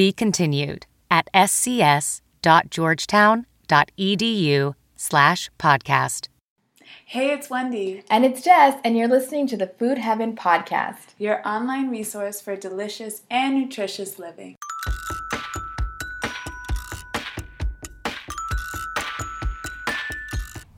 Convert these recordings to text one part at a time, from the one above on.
Be continued at scs.georgetown.edu slash podcast. Hey, it's Wendy. And it's Jess, and you're listening to the Food Heaven Podcast, your online resource for delicious and nutritious living.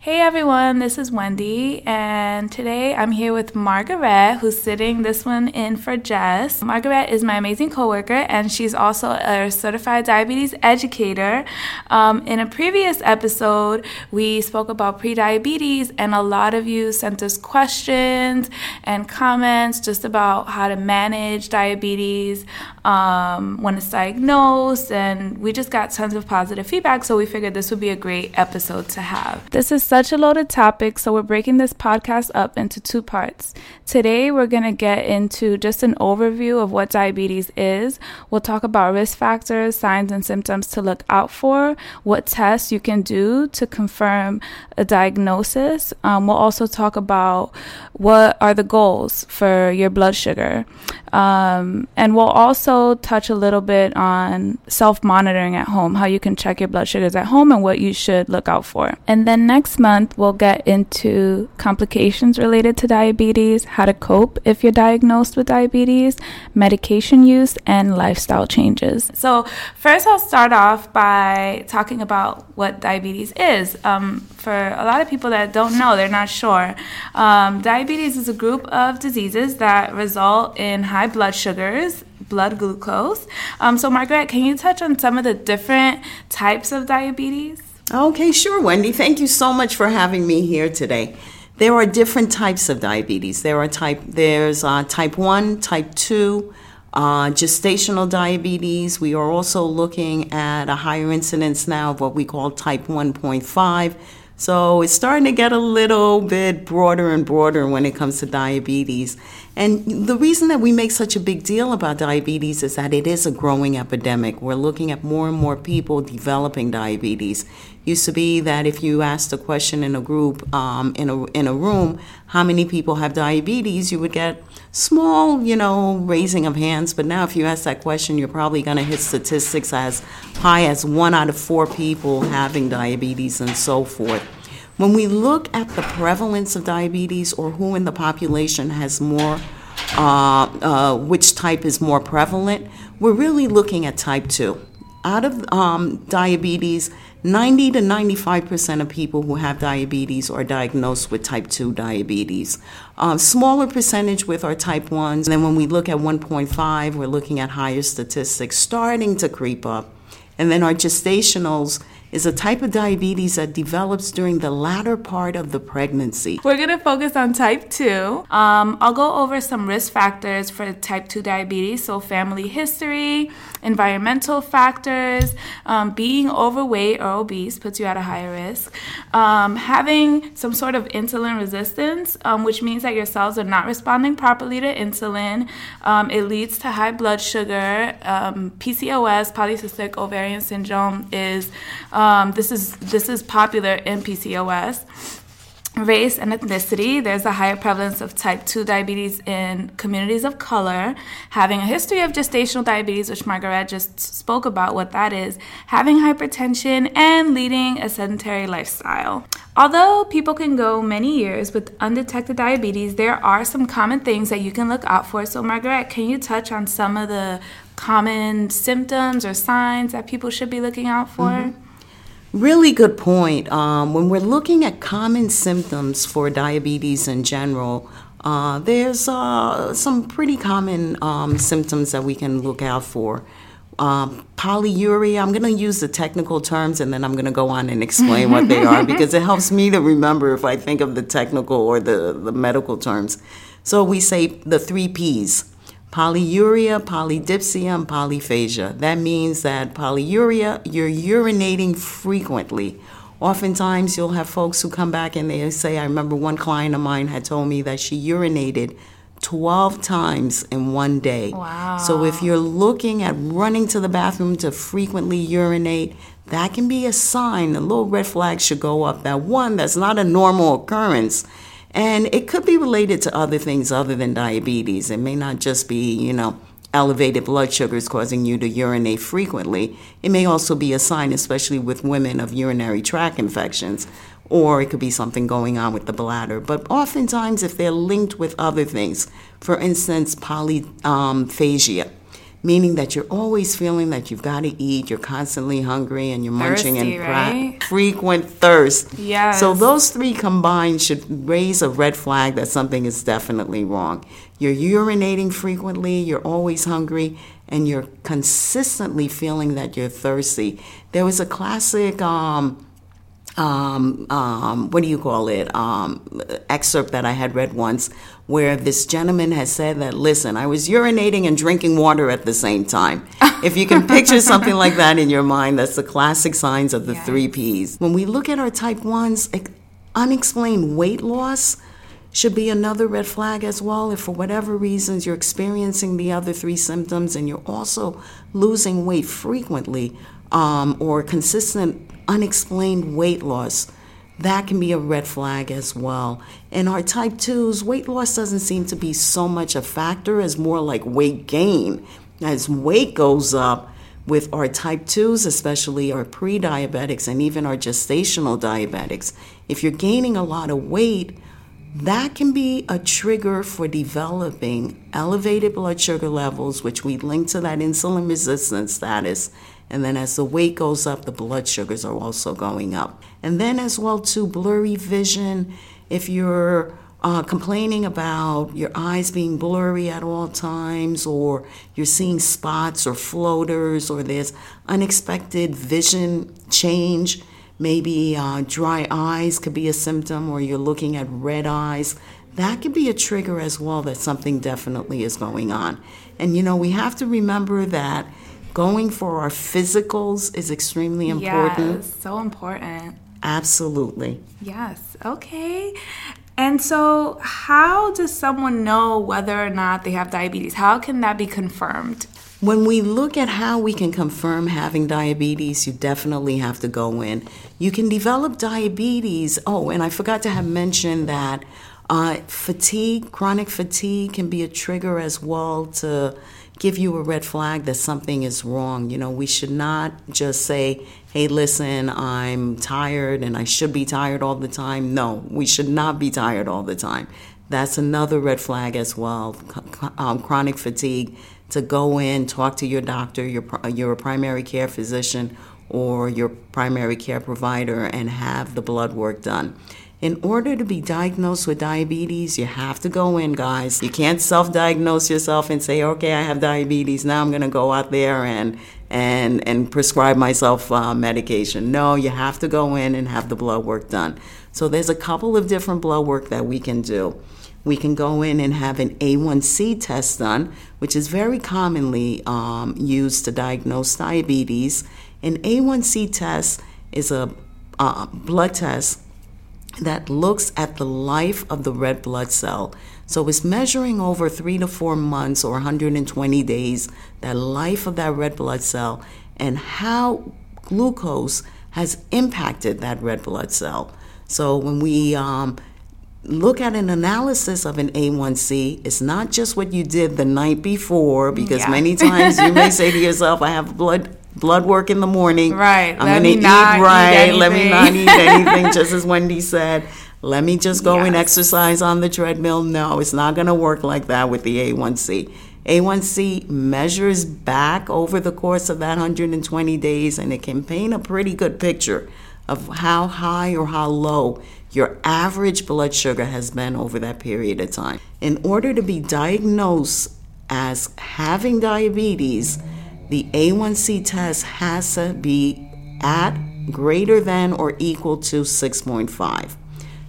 Hey everyone, this is Wendy, and today I'm here with Margarette, who's sitting this one in for Jess. Margarette is my amazing coworker, and she's also a certified diabetes educator. Um, in a previous episode, we spoke about prediabetes, and a lot of you sent us questions and comments just about how to manage diabetes um, when it's diagnosed, and we just got tons of positive feedback, so we figured this would be a great episode to have. This is such a loaded topic, so we're breaking this podcast up into two parts. Today, we're going to get into just an overview of what diabetes is. We'll talk about risk factors, signs, and symptoms to look out for, what tests you can do to confirm a diagnosis. Um, we'll also talk about what are the goals for your blood sugar. Um, and we'll also touch a little bit on self monitoring at home, how you can check your blood sugars at home and what you should look out for. And then next month, we'll get into complications related to diabetes, how to cope if you're diagnosed with diabetes, medication use, and lifestyle changes. So, first, I'll start off by talking about what diabetes is. Um, for a lot of people that don't know, they're not sure. Um, diabetes is a group of diseases that result in high blood sugars, blood glucose. Um, so, Margarette, can you touch on some of the different types of diabetes? Okay, sure, Wendy. Thank you so much for having me here today. There are different types of diabetes. There are type there's uh, type one, type two, uh, gestational diabetes. We are also looking at a higher incidence now of what we call type 1.5. So it's starting to get a little bit broader and broader when it comes to diabetes. And the reason that we make such a big deal about diabetes is that it is a growing epidemic. We're looking at more and more people developing diabetes. Used to be that if you asked a question in a group, um, in a in a room, how many people have diabetes, you would get small, you know, raising of hands. But now, if you ask that question, you're probably going to hit statistics as high as one out of four people having diabetes and so forth. When we look at the prevalence of diabetes or who in the population has more, uh, uh, which type is more prevalent, we're really looking at type 2. Out of um, diabetes, 90 to 95% of people who have diabetes are diagnosed with type 2 diabetes. Um, smaller percentage with our type 1s. And then when we look at 1.5, we're looking at higher statistics starting to creep up. And then our gestationals is a type of diabetes that develops during the latter part of the pregnancy. We're to focus on type 2. Um, I'll go over some risk factors for type 2 diabetes. So, family history, environmental factors, um, being overweight or obese puts you at a higher risk, um, having some sort of insulin resistance, um, which means that your cells are not responding properly to insulin. Um, it leads to high blood sugar. Um, PCOS, polycystic ovarian syndrome, is this is this is popular in PCOS. Race and ethnicity. There's a higher prevalence of type 2 diabetes in communities of color. Having a history of gestational diabetes, which Margarette just spoke about what that is. Having hypertension and leading a sedentary lifestyle. Although people can go many years with undetected diabetes, there are some common things that you can look out for. So, Margarette, can you touch on some of the common symptoms or signs that people should be looking out for? Mm-hmm. Really good point. Um, when we're looking at common symptoms for diabetes in general, uh, there's uh, some pretty common um, symptoms that we can look out for. Um, polyuria, I'm going to use the technical terms and then I'm going to go on and explain what they are because it helps me to remember if I think of the technical or the, the medical terms. So we say the three P's polyuria, polydipsia, and polyphagia. That means that polyuria, you're urinating frequently. Oftentimes, you'll have folks who come back and they say, I remember one client of mine had told me that she urinated 12 times in one day. Wow. So if you're looking at running to the bathroom to frequently urinate, that can be a sign. A little red flag should go up. That one, that's not a normal occurrence. And it could be related to other things other than diabetes. It may not just be, you know, elevated blood sugars causing you to urinate frequently. It may also be a sign, especially with women, of urinary tract infections, or it could be something going on with the bladder. But oftentimes, if they're linked with other things, for instance, polyphagia, meaning that you're always feeling that you've got to eat, you're constantly hungry, and you're munching and right? frequent thirst. Yes. So those three combined should raise a red flag that something is definitely wrong. You're urinating frequently, you're always hungry, and you're consistently feeling that you're thirsty. There was a classic um, um, um, what do you call it, um, excerpt that I had read once where this gentleman has said that, listen, I was urinating and drinking water at the same time. if you can picture something like that in your mind, that's the classic signs of the Yes. three Ps. When we look at our type 1s, unexplained weight loss should be another red flag as well. If for whatever reasons you're experiencing the other three symptoms and you're also losing weight frequently um, or consistent unexplained weight loss, that can be a red flag as well. In our type 2s, weight loss doesn't seem to be so much a factor as more like weight gain. As weight goes up, with our type 2s, especially our pre diabetics and even our gestational diabetics, if you're gaining a lot of weight, that can be a trigger for developing elevated blood sugar levels, which we link to that insulin resistance status. And then as the weight goes up, the blood sugars are also going up. And then, as well, too, blurry vision. If you're uh, complaining about your eyes being blurry at all times, or you're seeing spots or floaters, or there's unexpected vision change, maybe uh, dry eyes could be a symptom, or you're looking at red eyes. That could be a trigger as well that something definitely is going on. And you know, we have to remember that going for our physicals is extremely important. Yes, so important. Absolutely. Yes. Okay. And so, how does someone know whether or not they have diabetes? How can that be confirmed? When we look at how we can confirm having diabetes, you definitely have to go in. You can develop diabetes. Oh, and I forgot to have mentioned that uh, fatigue, chronic fatigue, can be a trigger as well to give you a red flag that something is wrong. You know, we should not just say, hey, listen, I'm tired and I should be tired all the time. No, we should not be tired all the time. That's another red flag as well. Um, chronic fatigue. To go in, talk to your doctor, your your primary care physician, or your primary care provider, and have the blood work done. In order to be diagnosed with diabetes, you have to go in, guys. You can't self-diagnose yourself and say, "Okay, I have diabetes. Now I'm going to go out there and and and prescribe myself uh, medication." No, you have to go in and have the blood work done. So there's a couple of different blood work that we can do. We can go in and have an A1C test done, which is very commonly um, used to diagnose diabetes. An A1C test is a uh, blood test that looks at the life of the red blood cell. So it's measuring over three to four months or 120 days that life of that red blood cell and how glucose has impacted that red blood cell. So when we um, look at an analysis of an A1C, it's not just what you did the night before, because Yeah. many times you may say to yourself, I have blood blood work in the morning. Right. I'm eat not eat right. Let me anything." not eat anything, just as Wendy said. Let me just go and exercise on the treadmill. No, it's not going to work like that with the A1C. A1C measures back over the course of that 120 days, and it can paint a pretty good picture of how high or how low your average blood sugar has been over that period of time. In order to be diagnosed as having diabetes, the A1C test has to be at greater than or equal to 6.5.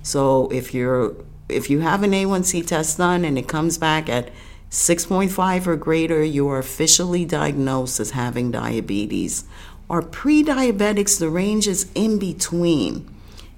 So if you're if you have an A1C test done and it comes back at 6.5 or greater, you are officially diagnosed as having diabetes. Or pre diabetics, the range is in between.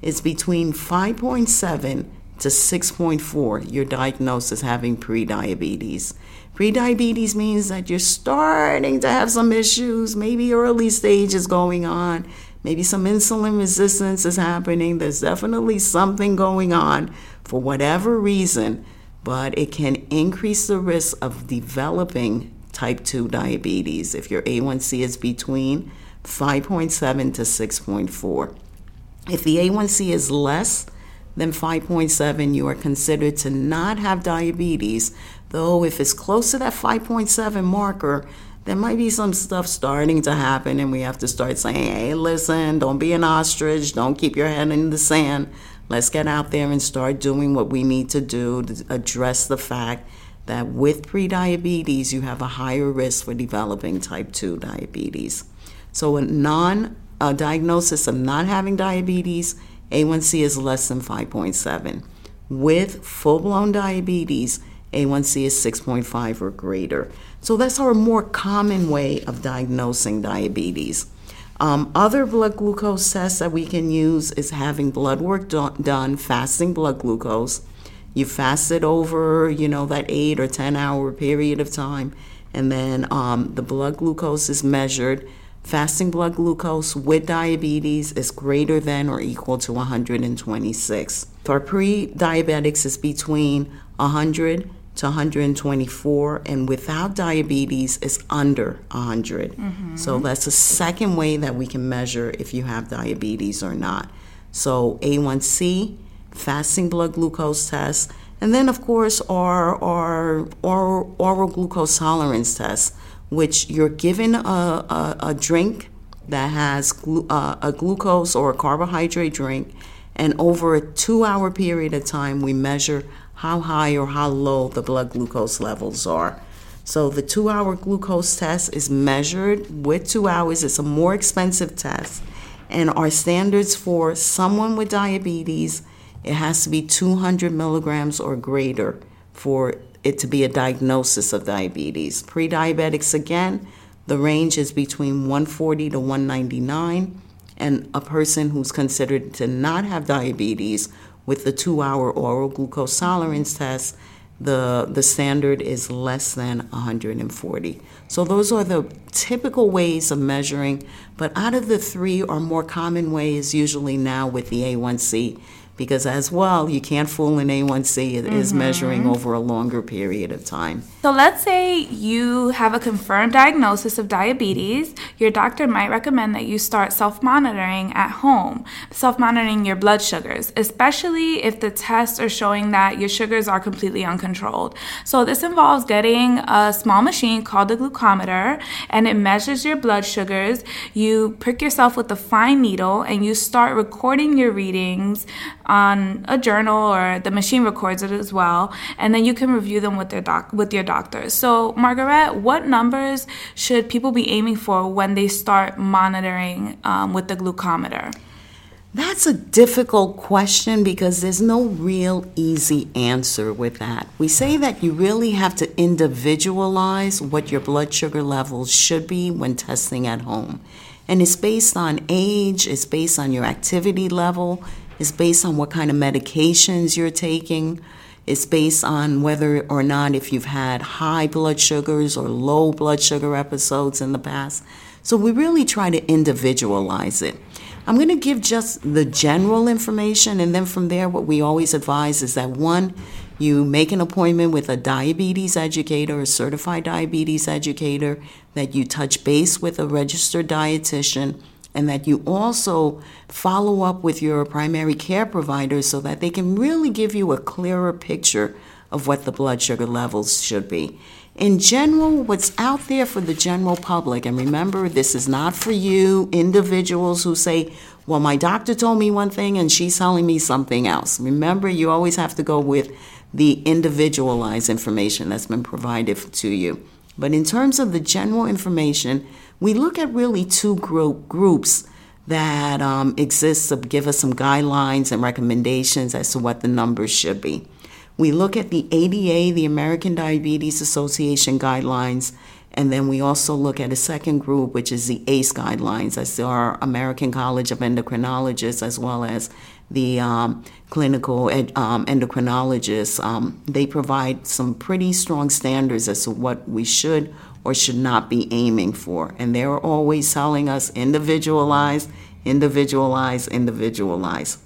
It's between 5.7 to 6.4, you're diagnosed as having pre-diabetes. Pre-diabetes means that you're starting to have some issues, maybe early stages going on, maybe some insulin resistance is happening. There's definitely something going on for whatever reason, but it can increase the risk of developing type 2 diabetes if your A1C is between 5.7 to 6.4. If the A1C is less than 5.7, you are considered to not have diabetes. Though, if it's close to that 5.7 marker, there might be some stuff starting to happen, and we have to start saying, hey, listen, don't be an ostrich, don't keep your head in the sand. Let's get out there and start doing what we need to do to address the fact that with prediabetes, you have a higher risk for developing type 2 diabetes. So, a non a diagnosis of not having diabetes, A1C is less than 5.7. With full blown diabetes, A1C is 6.5 or greater. So that's our more common way of diagnosing diabetes. Um, other blood glucose tests that we can use is having blood work do- done, fasting blood glucose. You fast it over, you know, that eight or 10 hour period of time, and then um, the blood glucose is measured fasting blood glucose with diabetes is greater than or equal to 126. For pre diabetics, it's between 100 to 124, and without diabetes, is under 100. Mm-hmm. So that's the second way that we can measure if you have diabetes or not. So A1C, fasting blood glucose test, and then of course our, our, our oral glucose tolerance test which you're given a, a, a drink that has glu- uh, a glucose or a carbohydrate drink, and over a two hour period of time, we measure how high or how low the blood glucose levels are. So the two hour glucose test is measured with two hours. It's a more expensive test. And our standards for someone with diabetes, it has to be 200 milligrams or greater for it to be a diagnosis of diabetes. Pre diabetics, again, the range is between 140 to 199, and a person who's considered to not have diabetes with the two hour oral glucose tolerance test, the, the standard is less than 140. So, those are the typical ways of measuring, but out of the three, our more common ways, usually now with the A1C because as well you can't fool an A1C it mm-hmm. is measuring over a longer period of time. So let's say you have a confirmed diagnosis of diabetes, your doctor might recommend that you start self-monitoring at home, self-monitoring your blood sugars, especially if the tests are showing that your sugars are completely uncontrolled. So this involves getting a small machine called a glucometer and it measures your blood sugars. You prick yourself with a fine needle and you start recording your readings on a journal or the machine records it as well and then you can review them with their doc with your doctor so margarette what numbers should people be aiming for when they start monitoring um, with the glucometer that's a difficult question because there's no real easy answer with that. We say that you really have to individualize what your blood sugar levels should be when testing at home. And it's based on age, it's based on your activity level, it's based on what kind of medications you're taking. It's based on whether or not if you've had high blood sugars or low blood sugar episodes in the past. So we really try to individualize it. I'm going to give just the general information, and then from there, what we always advise is that one, you make an appointment with a diabetes educator, a certified diabetes educator, that you touch base with a registered dietitian and that you also follow up with your primary care provider so that they can really give you a clearer picture of what the blood sugar levels should be. In general, what's out there for the general public, and remember, this is not for you individuals who say, well, my doctor told me one thing and she's telling me something else. Remember, you always have to go with the individualized information that's been provided to you. But in terms of the general information, we look at really two group, groups that um, exist to give us some guidelines and recommendations as to what the numbers should be. We look at the ADA, the American Diabetes Association guidelines, and then we also look at a second group, which is the ACE guidelines. That's our American College of Endocrinologists, as well as the um, clinical ed, um, endocrinologists. Um, they provide some pretty strong standards as to what we should or should not be aiming for. And they're always telling us individualize, individualize, individualize.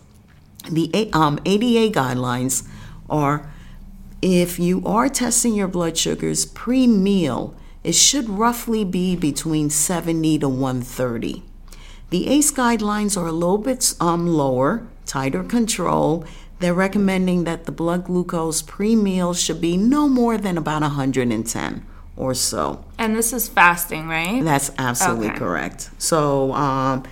The um, ADA guidelines are if you are testing your blood sugars pre meal, it should roughly be between 70 to 130. The ACE guidelines are a little bit um, lower, tighter control. They're recommending that the blood glucose pre meal should be no more than about 110 or so. And this is fasting, right? That's absolutely okay. correct. So, um,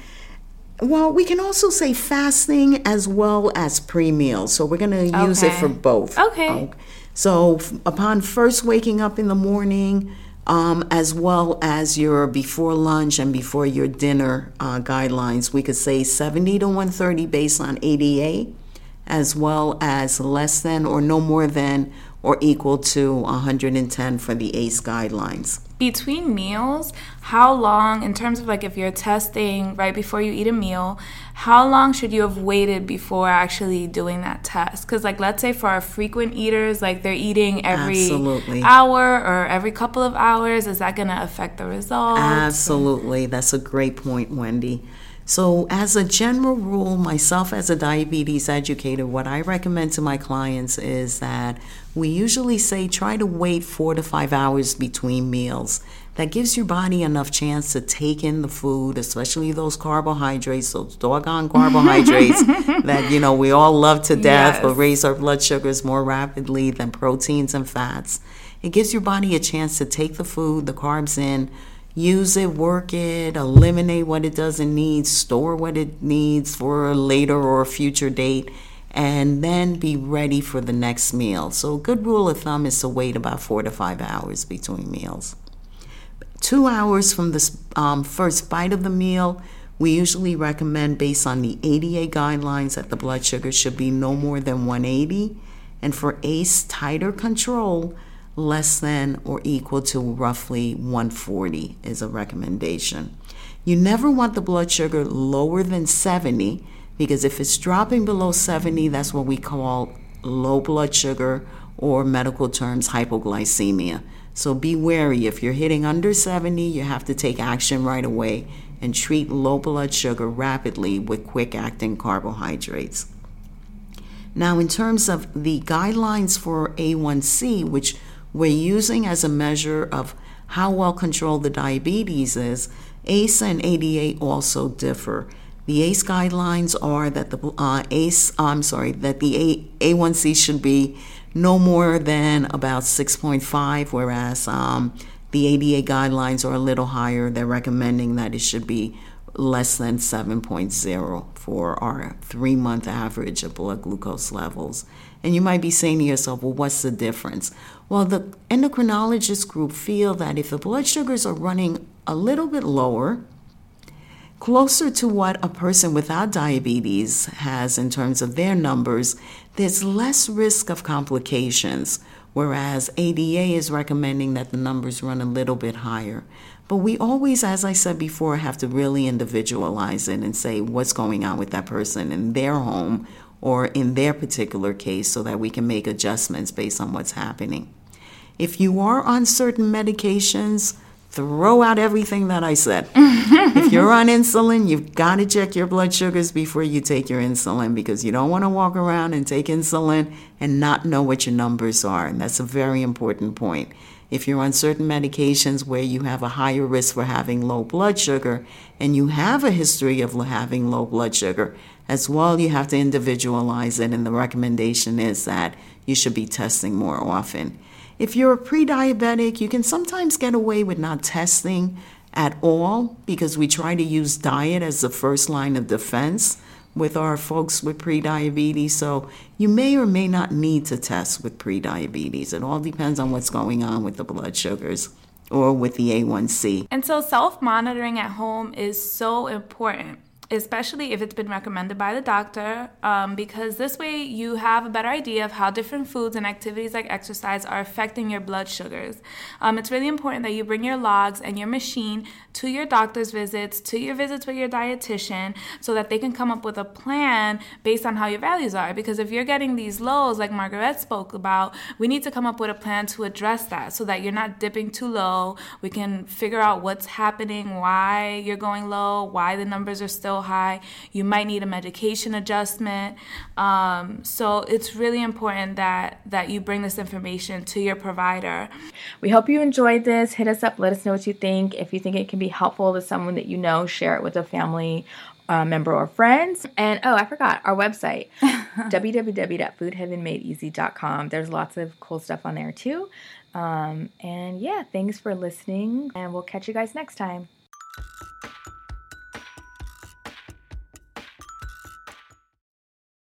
well, we can also say fasting as well as pre meal. So, we're going to use okay. it for both. Okay. okay. So, f- upon first waking up in the morning, um, as well as your before lunch and before your dinner uh, guidelines, we could say 70 to 130 based on ADA, as well as less than or no more than or equal to 110 for the ACE guidelines. Between meals, how long, in terms of like if you're testing right before you eat a meal, how long should you have waited before actually doing that test? Because, like, let's say for our frequent eaters, like they're eating every Absolutely. hour or every couple of hours, is that going to affect the results? Absolutely. That's a great point, Wendy. So, as a general rule, myself as a diabetes educator, what I recommend to my clients is that we usually say try to wait four to five hours between meals. That gives your body enough chance to take in the food, especially those carbohydrates, those doggone carbohydrates that you know we all love to death, yes. but raise our blood sugars more rapidly than proteins and fats. It gives your body a chance to take the food, the carbs in use it, work it, eliminate what it doesn't need, store what it needs for a later or a future date, and then be ready for the next meal. So, a good rule of thumb is to wait about four to five hours between meals. Two hours from the um, first bite of the meal, we usually recommend, based on the ADA guidelines, that the blood sugar should be no more than 180. And for ACE tighter control, less than or equal to roughly 140 is a recommendation. You never want the blood sugar lower than 70 because if it's dropping below 70, that's what we call low blood sugar or medical terms hypoglycemia. So be wary if you're hitting under 70, you have to take action right away and treat low blood sugar rapidly with quick acting carbohydrates. Now, in terms of the guidelines for A1C, which we're using as a measure of how well controlled the diabetes is, ACE and ADA also differ. The ACE guidelines are that the uh, ACE, I'm sorry, that the A, A1C should be no more than about 6.5, whereas um, the ADA guidelines are a little higher. They're recommending that it should be less than 7.0 for our three month average of blood glucose levels. And you might be saying to yourself, well, what's the difference? Well, the endocrinologist group feel that if the blood sugars are running a little bit lower, closer to what a person without diabetes has in terms of their numbers, there's less risk of complications, whereas ADA is recommending that the numbers run a little bit higher. But we always, as I said before, have to really individualize it and say what's going on with that person in their home or in their particular case so that we can make adjustments based on what's happening. If you are on certain medications, throw out everything that I said. if you're on insulin, you've got to check your blood sugars before you take your insulin because you don't want to walk around and take insulin and not know what your numbers are. And that's a very important point. If you're on certain medications where you have a higher risk for having low blood sugar and you have a history of having low blood sugar, as well, you have to individualize it, and the recommendation is that you should be testing more often. If you're a pre diabetic, you can sometimes get away with not testing at all because we try to use diet as the first line of defense with our folks with prediabetes. So you may or may not need to test with prediabetes. It all depends on what's going on with the blood sugars or with the A1C. And so self monitoring at home is so important. Especially if it's been recommended by the doctor, um, because this way you have a better idea of how different foods and activities like exercise are affecting your blood sugars. Um, it's really important that you bring your logs and your machine to your doctor's visits, to your visits with your dietitian, so that they can come up with a plan based on how your values are. Because if you're getting these lows, like Margarette spoke about, we need to come up with a plan to address that so that you're not dipping too low. We can figure out what's happening, why you're going low, why the numbers are still high. You might need a medication adjustment. Um, so it's really important that that you bring this information to your provider. We hope you enjoyed this. Hit us up. Let us know what you think. If you think it can be helpful to someone that you know, share it with a family uh, member or friends. And oh, I forgot our website www.foodheavenmadeeasy.com. There's lots of cool stuff on there too. Um, and yeah, thanks for listening, and we'll catch you guys next time.